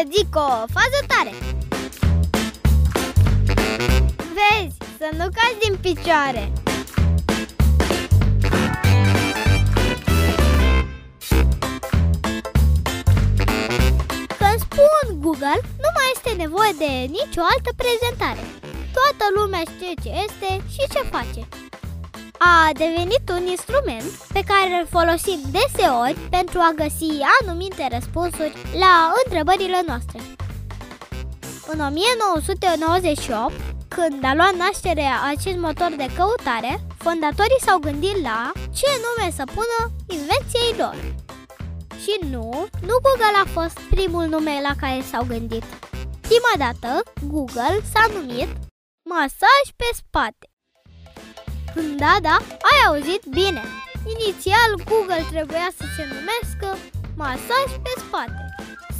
să zic o fază tare. Vezi, să nu cazi din picioare. Când spun Google, nu mai este nevoie de nicio altă prezentare. Toată lumea știe ce este și ce face a devenit un instrument pe care îl folosim deseori pentru a găsi anumite răspunsuri la întrebările noastre. În 1998, când a luat naștere acest motor de căutare, fondatorii s-au gândit la ce nume să pună invenției lor. Și nu, nu Google a fost primul nume la care s-au gândit. Prima dată, Google s-a numit Masaj pe spate. Da, da, ai auzit bine. Inițial, Google trebuia să se numească masaj pe spate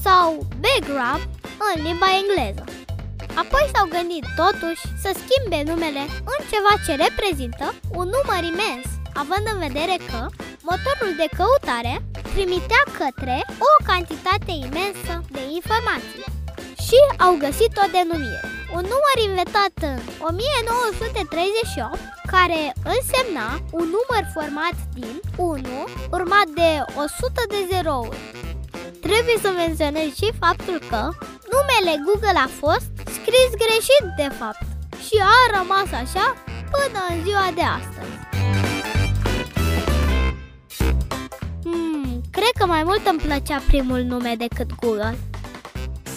sau back rub în limba engleză. Apoi s-au gândit totuși să schimbe numele în ceva ce reprezintă un număr imens, având în vedere că motorul de căutare trimitea către o cantitate imensă de informații. Și au găsit o denumire un număr inventat în 1938 care însemna un număr format din 1 urmat de 100 de zerouri. Trebuie să menționez și faptul că numele Google a fost scris greșit de fapt și a rămas așa până în ziua de astăzi. Hmm, cred că mai mult îmi plăcea primul nume decât Google.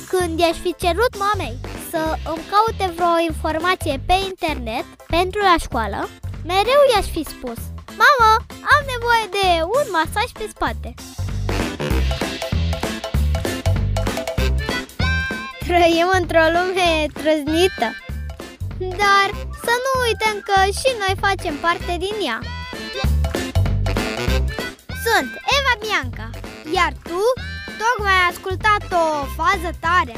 Când i-aș fi cerut mamei să îmi caute vreo informație pe internet pentru la școală, mereu i-aș fi spus Mamă, am nevoie de un masaj pe spate. Trăim într-o lume trăznită Dar să nu uităm că și noi facem parte din ea. Sunt Eva Bianca Iar tu tocmai ai ascultat o fază tare